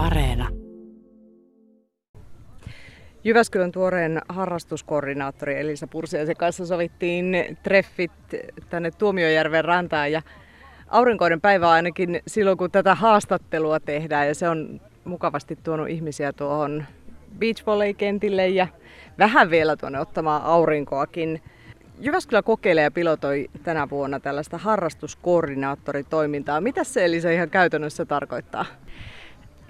Areena. Jyväskylän tuoreen harrastuskoordinaattori Elisa Pursiaisen kanssa sovittiin treffit tänne Tuomiojärven rantaan ja aurinkoinen päivä ainakin silloin, kun tätä haastattelua tehdään ja se on mukavasti tuonut ihmisiä tuohon beach kentille ja vähän vielä tuonne ottamaan aurinkoakin. Jyväskylä kokeilee ja pilotoi tänä vuonna tällaista harrastuskoordinaattoritoimintaa. Mitä se Elisa ihan käytännössä tarkoittaa?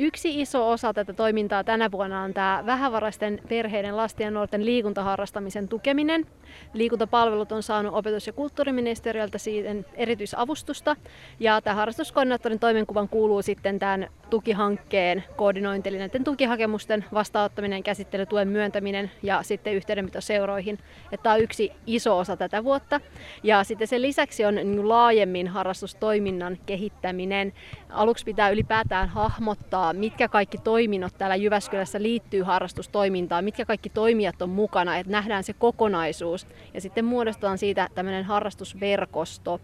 Yksi iso osa tätä toimintaa tänä vuonna on tämä vähävaraisten perheiden lasten ja nuorten liikuntaharrastamisen tukeminen. Liikuntapalvelut on saanut opetus- ja kulttuuriministeriöltä siitä erityisavustusta ja tämä harrastuskoordinaattorin toimenkuvan kuuluu sitten tämän tukihankkeen koordinointi, eli näiden tukihakemusten vastaanottaminen, käsittely, tuen myöntäminen ja sitten yhteydenpito seuroihin. Että tämä on yksi iso osa tätä vuotta. Ja sitten sen lisäksi on niin laajemmin harrastustoiminnan kehittäminen. Aluksi pitää ylipäätään hahmottaa, mitkä kaikki toiminnot täällä Jyväskylässä liittyy harrastustoimintaan, mitkä kaikki toimijat on mukana, että nähdään se kokonaisuus. Ja sitten muodostetaan siitä tämmöinen harrastusverkosto.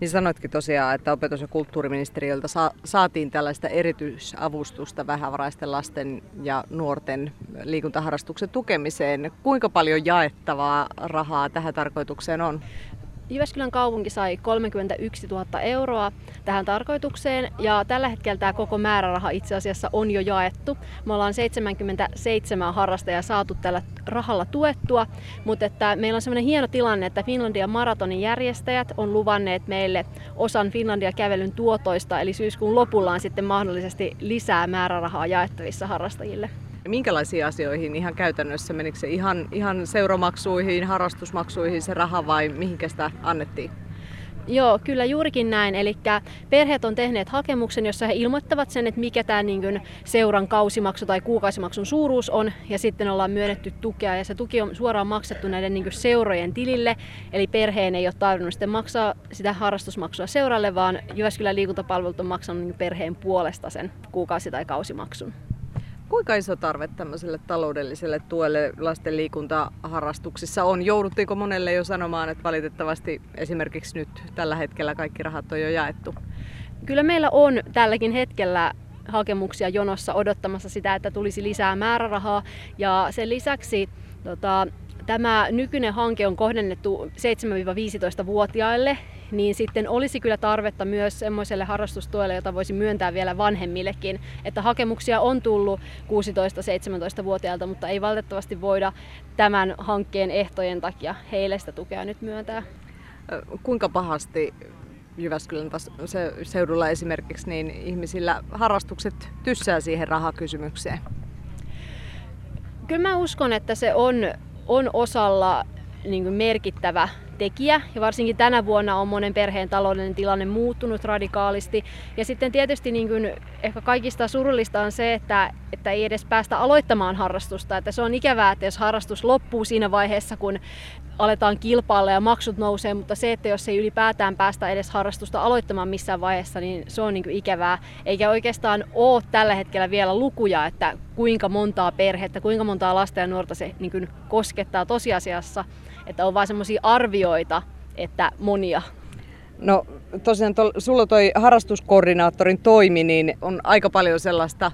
Niin sanoitkin tosiaan, että opetus- ja kulttuuriministeriöltä sa- saatiin tällaista erityisavustusta vähävaraisten lasten ja nuorten liikuntaharrastuksen tukemiseen. Kuinka paljon jaettavaa rahaa tähän tarkoitukseen on? Jyväskylän kaupunki sai 31 000 euroa tähän tarkoitukseen ja tällä hetkellä tämä koko määräraha itse asiassa on jo jaettu. Me ollaan 77 harrastajaa saatu tällä rahalla tuettua, mutta että meillä on sellainen hieno tilanne, että Finlandia maratonin järjestäjät on luvanneet meille osan Finlandia kävelyn tuotoista, eli syyskuun lopulla on sitten mahdollisesti lisää määrärahaa jaettavissa harrastajille. Minkälaisiin asioihin ihan käytännössä? Menikö se ihan, ihan seuramaksuihin, harrastusmaksuihin se raha vai mihinkä sitä annettiin? Joo, kyllä juurikin näin. Eli perheet on tehneet hakemuksen, jossa he ilmoittavat sen, että mikä tämä niin seuran kausimaksu tai kuukausimaksun suuruus on, ja sitten ollaan myönnetty tukea, ja se tuki on suoraan maksettu näiden niin seurojen tilille, eli perheen ei ole tarvinnut sitten maksaa sitä harrastusmaksua seuralle, vaan Jyväskylän liikuntapalvelut on maksanut niin perheen puolesta sen kuukausi- tai kausimaksun. Kuinka iso tarve tämmöiselle taloudelliselle tuelle lasten liikuntaharrastuksissa on? Jouduttiinko monelle jo sanomaan, että valitettavasti esimerkiksi nyt tällä hetkellä kaikki rahat on jo jaettu? Kyllä meillä on tälläkin hetkellä hakemuksia jonossa odottamassa sitä, että tulisi lisää määrärahaa. Ja sen lisäksi tota, tämä nykyinen hanke on kohdennettu 7-15-vuotiaille niin sitten olisi kyllä tarvetta myös semmoiselle harrastustuelle, jota voisi myöntää vielä vanhemmillekin. Että hakemuksia on tullut 16-17-vuotiailta, mutta ei valitettavasti voida tämän hankkeen ehtojen takia heille sitä tukea nyt myöntää. Kuinka pahasti Jyväskylän seudulla esimerkiksi, niin ihmisillä harrastukset tyssää siihen rahakysymykseen? Kyllä mä uskon, että se on, on osalla niin merkittävä tekijä. Ja varsinkin tänä vuonna on monen perheen taloudellinen tilanne muuttunut radikaalisti. Ja sitten tietysti niin kuin ehkä kaikista surullista on se, että, että ei edes päästä aloittamaan harrastusta. Että se on ikävää, että jos harrastus loppuu siinä vaiheessa, kun aletaan kilpailla ja maksut nousee, mutta se, että jos ei ylipäätään päästä edes harrastusta aloittamaan missään vaiheessa, niin se on niin kuin ikävää. Eikä oikeastaan ole tällä hetkellä vielä lukuja, että kuinka montaa perhettä, kuinka montaa lasta ja nuorta se niin kuin koskettaa tosiasiassa että on vain semmoisia arvioita, että monia. No tosiaan to, sulla toi harrastuskoordinaattorin toimi, niin on aika paljon sellaista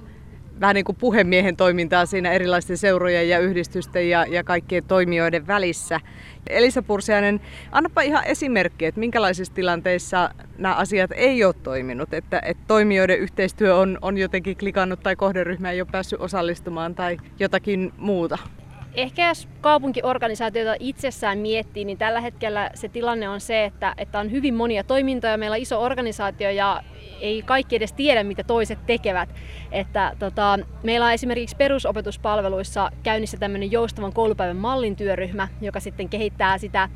vähän niin kuin puhemiehen toimintaa siinä erilaisten seurojen ja yhdistysten ja, ja kaikkien toimijoiden välissä. Elisa Pursiainen, annapa ihan esimerkki, että minkälaisissa tilanteissa nämä asiat ei ole toiminut, että, että toimijoiden yhteistyö on, on jotenkin klikannut tai kohderyhmä ei ole päässyt osallistumaan tai jotakin muuta. Ehkä jos kaupunkiorganisaatioita itsessään miettii, niin tällä hetkellä se tilanne on se, että, että on hyvin monia toimintoja, meillä on iso organisaatio ja ei kaikki edes tiedä, mitä toiset tekevät. Että, tota, meillä on esimerkiksi perusopetuspalveluissa käynnissä tämmöinen joustavan koulupäivän mallin työryhmä, joka sitten kehittää sitä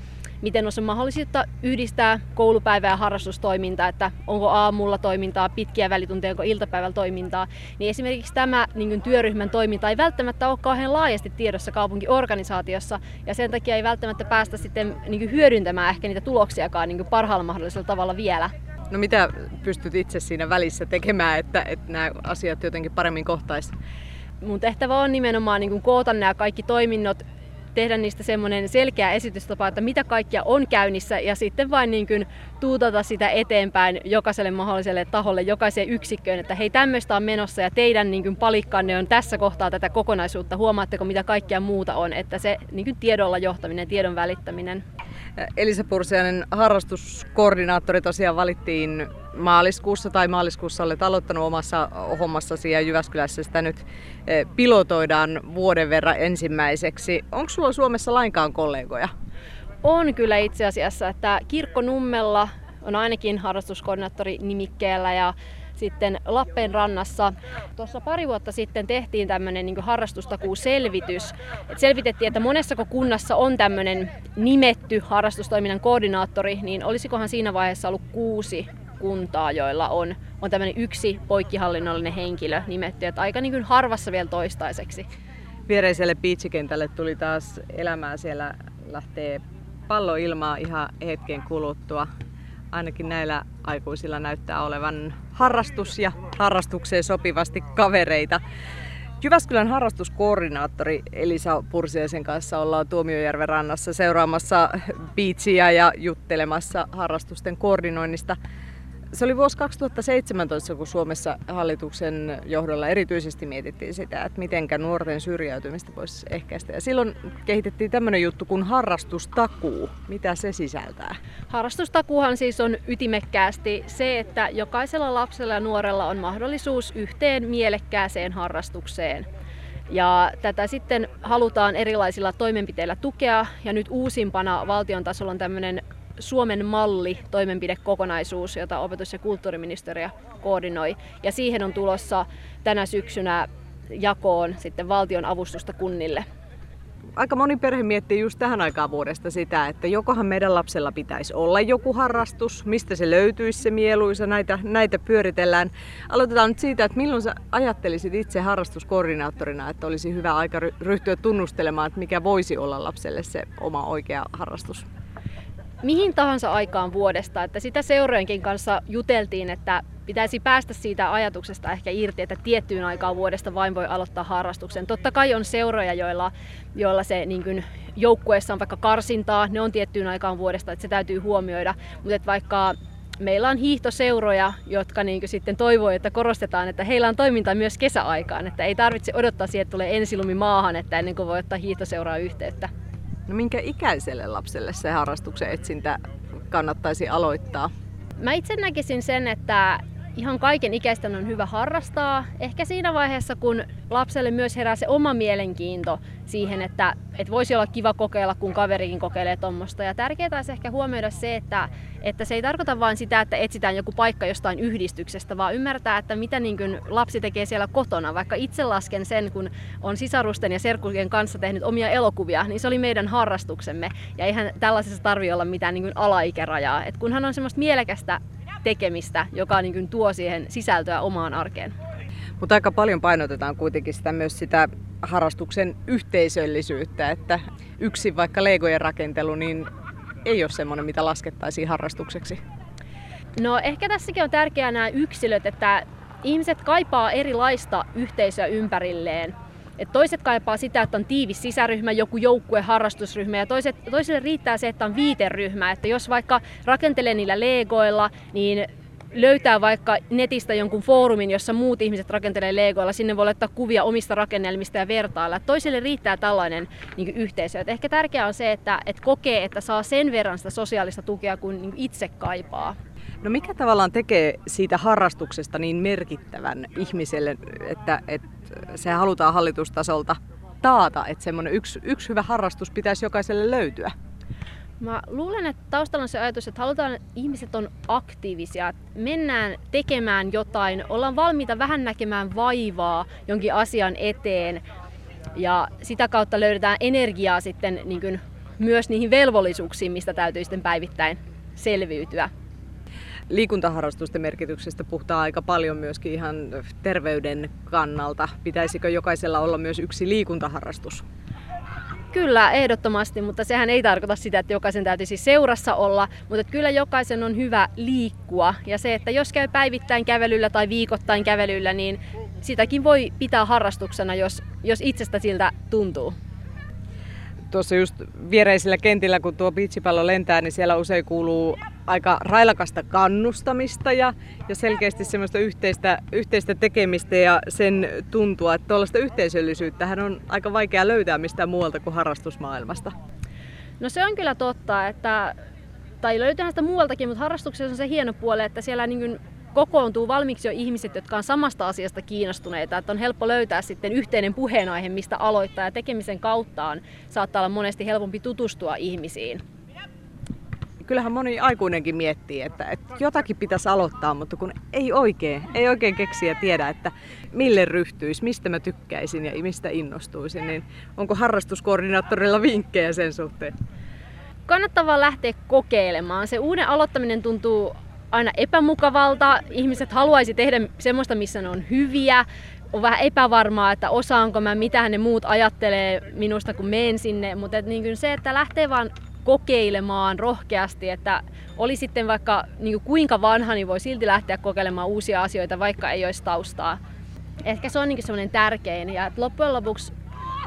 miten on mahdollisuutta yhdistää koulupäivää ja harrastustoimintaa, että onko aamulla toimintaa, pitkiä välitunteja, onko iltapäivällä toimintaa. Niin esimerkiksi tämä niin työryhmän toiminta ei välttämättä ole kauhean laajasti tiedossa kaupunkiorganisaatiossa ja sen takia ei välttämättä päästä sitten niin hyödyntämään ehkä niitä tuloksiakaan niin parhaalla mahdollisella tavalla vielä. No mitä pystyt itse siinä välissä tekemään, että, että nämä asiat jotenkin paremmin kohtaisi? Mun tehtävä on nimenomaan niin koota nämä kaikki toiminnot tehdä niistä semmoinen selkeä esitystapa, että mitä kaikkia on käynnissä ja sitten vain niin kuin tuutata sitä eteenpäin jokaiselle mahdolliselle taholle, jokaiseen yksikköön, että hei tämmöistä on menossa ja teidän niin kuin palikkanne on tässä kohtaa tätä kokonaisuutta, huomaatteko mitä kaikkea muuta on, että se niin kuin tiedolla johtaminen, tiedon välittäminen. Elisa Pursianen, harrastuskoordinaattori tosiaan valittiin maaliskuussa tai maaliskuussa olet aloittanut omassa hommassasi ja Jyväskylässä sitä nyt eh, pilotoidaan vuoden verran ensimmäiseksi. Onko sulla Suomessa lainkaan kollegoja? On kyllä itse asiassa, että Kirkkonummella on ainakin harrastuskoordinaattori nimikkeellä ja sitten Lappeenrannassa. Tuossa pari vuotta sitten tehtiin tämmöinen niin harrastustakuuselvitys. Et selvitettiin, että monessako kunnassa on tämmöinen nimetty harrastustoiminnan koordinaattori, niin olisikohan siinä vaiheessa ollut kuusi kuntaa, joilla on, on tämmöinen yksi poikkihallinnollinen henkilö nimetty, että aika niin kuin harvassa vielä toistaiseksi. Viereiselle beachikentälle tuli taas elämää, siellä lähtee pallo ilmaa ihan hetken kuluttua. Ainakin näillä aikuisilla näyttää olevan harrastus ja harrastukseen sopivasti kavereita. Jyväskylän harrastuskoordinaattori Elisa Pursiaisen kanssa ollaan Tuomiojärven rannassa seuraamassa biitsiä ja juttelemassa harrastusten koordinoinnista. Se oli vuosi 2017, kun Suomessa hallituksen johdolla erityisesti mietittiin sitä, että miten nuorten syrjäytymistä voisi ehkäistä. Ja silloin kehitettiin tämmöinen juttu kuin harrastustakuu. Mitä se sisältää? Harrastustakuuhan siis on ytimekkäästi se, että jokaisella lapsella ja nuorella on mahdollisuus yhteen mielekkääseen harrastukseen. Ja tätä sitten halutaan erilaisilla toimenpiteillä tukea. Ja nyt uusimpana valtion tasolla on tämmöinen Suomen malli toimenpidekokonaisuus, jota opetus- ja kulttuuriministeriö koordinoi. Ja siihen on tulossa tänä syksynä jakoon sitten valtion avustusta kunnille. Aika moni perhe miettii just tähän aikaan vuodesta sitä, että jokohan meidän lapsella pitäisi olla joku harrastus, mistä se löytyisi se mieluisa, näitä, näitä pyöritellään. Aloitetaan nyt siitä, että milloin sä ajattelisit itse harrastuskoordinaattorina, että olisi hyvä aika ryhtyä tunnustelemaan, että mikä voisi olla lapselle se oma oikea harrastus? Mihin tahansa aikaan vuodesta. Että sitä seurojenkin kanssa juteltiin, että pitäisi päästä siitä ajatuksesta ehkä irti, että tiettyyn aikaan vuodesta vain voi aloittaa harrastuksen. Totta kai on seuroja, joilla, joilla se niin kuin, joukkueessa on vaikka karsintaa, ne on tiettyyn aikaan vuodesta, että se täytyy huomioida. Mutta vaikka meillä on hiihtoseuroja, jotka niin sitten toivoo, että korostetaan, että heillä on toimintaa myös kesäaikaan, että ei tarvitse odottaa siihen, että tulee ensilumi maahan, että ennen kuin voi ottaa hiihtoseuraa yhteyttä. No minkä ikäiselle lapselle se harrastuksen etsintä kannattaisi aloittaa? Mä itse näkisin sen, että ihan kaiken ikäisten on hyvä harrastaa. Ehkä siinä vaiheessa, kun lapselle myös herää se oma mielenkiinto siihen, että, että voisi olla kiva kokeilla, kun kaverikin kokeilee tuommoista. Ja tärkeää olisi ehkä huomioida se, että, että se ei tarkoita vain sitä, että etsitään joku paikka jostain yhdistyksestä, vaan ymmärtää, että mitä niin kuin lapsi tekee siellä kotona. Vaikka itse lasken sen, kun on sisarusten ja serkkujen kanssa tehnyt omia elokuvia, niin se oli meidän harrastuksemme. Ja eihän tällaisessa tarvi olla mitään niin kuin alaikärajaa. Et kunhan on semmoista mielekästä tekemistä, joka niin kuin tuo siihen sisältöä omaan arkeen. Mutta aika paljon painotetaan kuitenkin sitä myös sitä harrastuksen yhteisöllisyyttä, että yksin vaikka legojen rakentelu niin ei ole semmoinen, mitä laskettaisiin harrastukseksi. No ehkä tässäkin on tärkeää nämä yksilöt, että ihmiset kaipaa erilaista yhteisöä ympärilleen. Et toiset kaipaa sitä, että on tiivis sisäryhmä, joku joukkue, harrastusryhmä ja toiset, toisille riittää se, että on viiteryhmä. Että jos vaikka rakentelee niillä legoilla, niin löytää vaikka netistä jonkun foorumin, jossa muut ihmiset rakentelee legoilla, sinne voi laittaa kuvia omista rakennelmista ja vertailla. Toisille riittää tällainen niin yhteisö. Et ehkä tärkeää on se, että et kokee, että saa sen verran sitä sosiaalista tukea kuin, niin itse kaipaa. No mikä tavallaan tekee siitä harrastuksesta niin merkittävän ihmiselle, että, että se halutaan hallitustasolta taata, että semmoinen yksi, yksi hyvä harrastus pitäisi jokaiselle löytyä? Mä luulen, että taustalla on se ajatus, että halutaan, että ihmiset on aktiivisia, mennään tekemään jotain, ollaan valmiita vähän näkemään vaivaa jonkin asian eteen ja sitä kautta löydetään energiaa sitten niin kuin myös niihin velvollisuuksiin, mistä täytyy sitten päivittäin selviytyä liikuntaharrastusten merkityksestä puhutaan aika paljon myöskin ihan terveyden kannalta. Pitäisikö jokaisella olla myös yksi liikuntaharrastus? Kyllä, ehdottomasti, mutta sehän ei tarkoita sitä, että jokaisen täytyisi seurassa olla, mutta kyllä jokaisen on hyvä liikkua. Ja se, että jos käy päivittäin kävelyllä tai viikoittain kävelyllä, niin sitäkin voi pitää harrastuksena, jos, jos itsestä siltä tuntuu. Tuossa just viereisillä kentillä, kun tuo beachipallo lentää, niin siellä usein kuuluu aika railakasta kannustamista ja, ja selkeästi semmoista yhteistä, yhteistä tekemistä ja sen tuntua, että tuollaista yhteisöllisyyttähän on aika vaikea löytää mistään muualta kuin harrastusmaailmasta. No se on kyllä totta, että tai löytää sitä muualtakin, mutta harrastuksessa on se hieno puoli, että siellä niin kokoontuu valmiiksi jo ihmiset, jotka on samasta asiasta kiinnostuneita, että on helppo löytää sitten yhteinen puheenaihe, mistä aloittaa ja tekemisen kauttaan saattaa olla monesti helpompi tutustua ihmisiin. Kyllähän moni aikuinenkin miettii, että, että jotakin pitäisi aloittaa, mutta kun ei oikein, ei oikein keksiä tiedä, että mille ryhtyisi, mistä mä tykkäisin ja mistä innostuisin, niin onko harrastuskoordinaattorilla vinkkejä sen suhteen? Kannattaa lähteä kokeilemaan. Se uuden aloittaminen tuntuu aina epämukavalta. Ihmiset haluaisi tehdä semmoista, missä ne on hyviä. On vähän epävarmaa, että osaanko mä, mitä ne muut ajattelee minusta, kun menen sinne. Mutta et niin se, että lähtee vaan kokeilemaan rohkeasti, että oli sitten vaikka niin kuinka vanha, niin voi silti lähteä kokeilemaan uusia asioita, vaikka ei olisi taustaa. Ehkä se on niin semmoinen tärkein. Ja loppujen lopuksi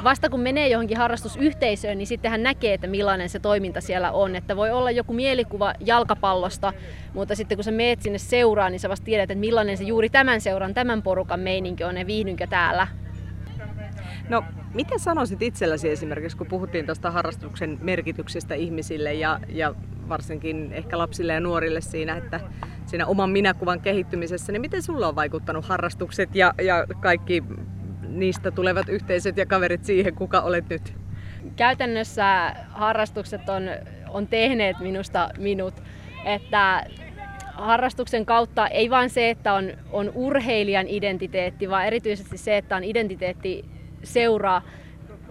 vasta kun menee johonkin harrastusyhteisöön, niin sitten hän näkee, että millainen se toiminta siellä on. Että voi olla joku mielikuva jalkapallosta, mutta sitten kun sä meet sinne seuraan, niin sä vasta tiedät, että millainen se juuri tämän seuran, tämän porukan meininki on ja viihdynkö täällä. No, mitä sanoisit itselläsi esimerkiksi, kun puhuttiin tuosta harrastuksen merkityksestä ihmisille ja, ja varsinkin ehkä lapsille ja nuorille siinä, että siinä oman minäkuvan kehittymisessä, niin miten sulla on vaikuttanut harrastukset ja, ja kaikki niistä tulevat yhteisöt ja kaverit siihen, kuka olet nyt? Käytännössä harrastukset on, on tehneet minusta minut. Että harrastuksen kautta ei vain se, että on, on urheilijan identiteetti, vaan erityisesti se, että on identiteetti seuraa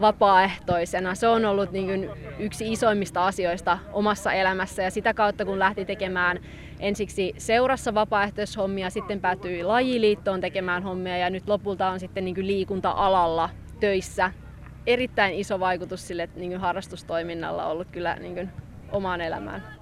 vapaaehtoisena. Se on ollut niin kuin yksi isoimmista asioista omassa elämässä ja sitä kautta kun lähti tekemään ensiksi seurassa vapaaehtoishommia, sitten päätyi lajiliittoon tekemään hommia ja nyt lopulta on sitten niin kuin liikunta-alalla töissä. Erittäin iso vaikutus sille niin kuin harrastustoiminnalla ollut kyllä niin kuin omaan elämään.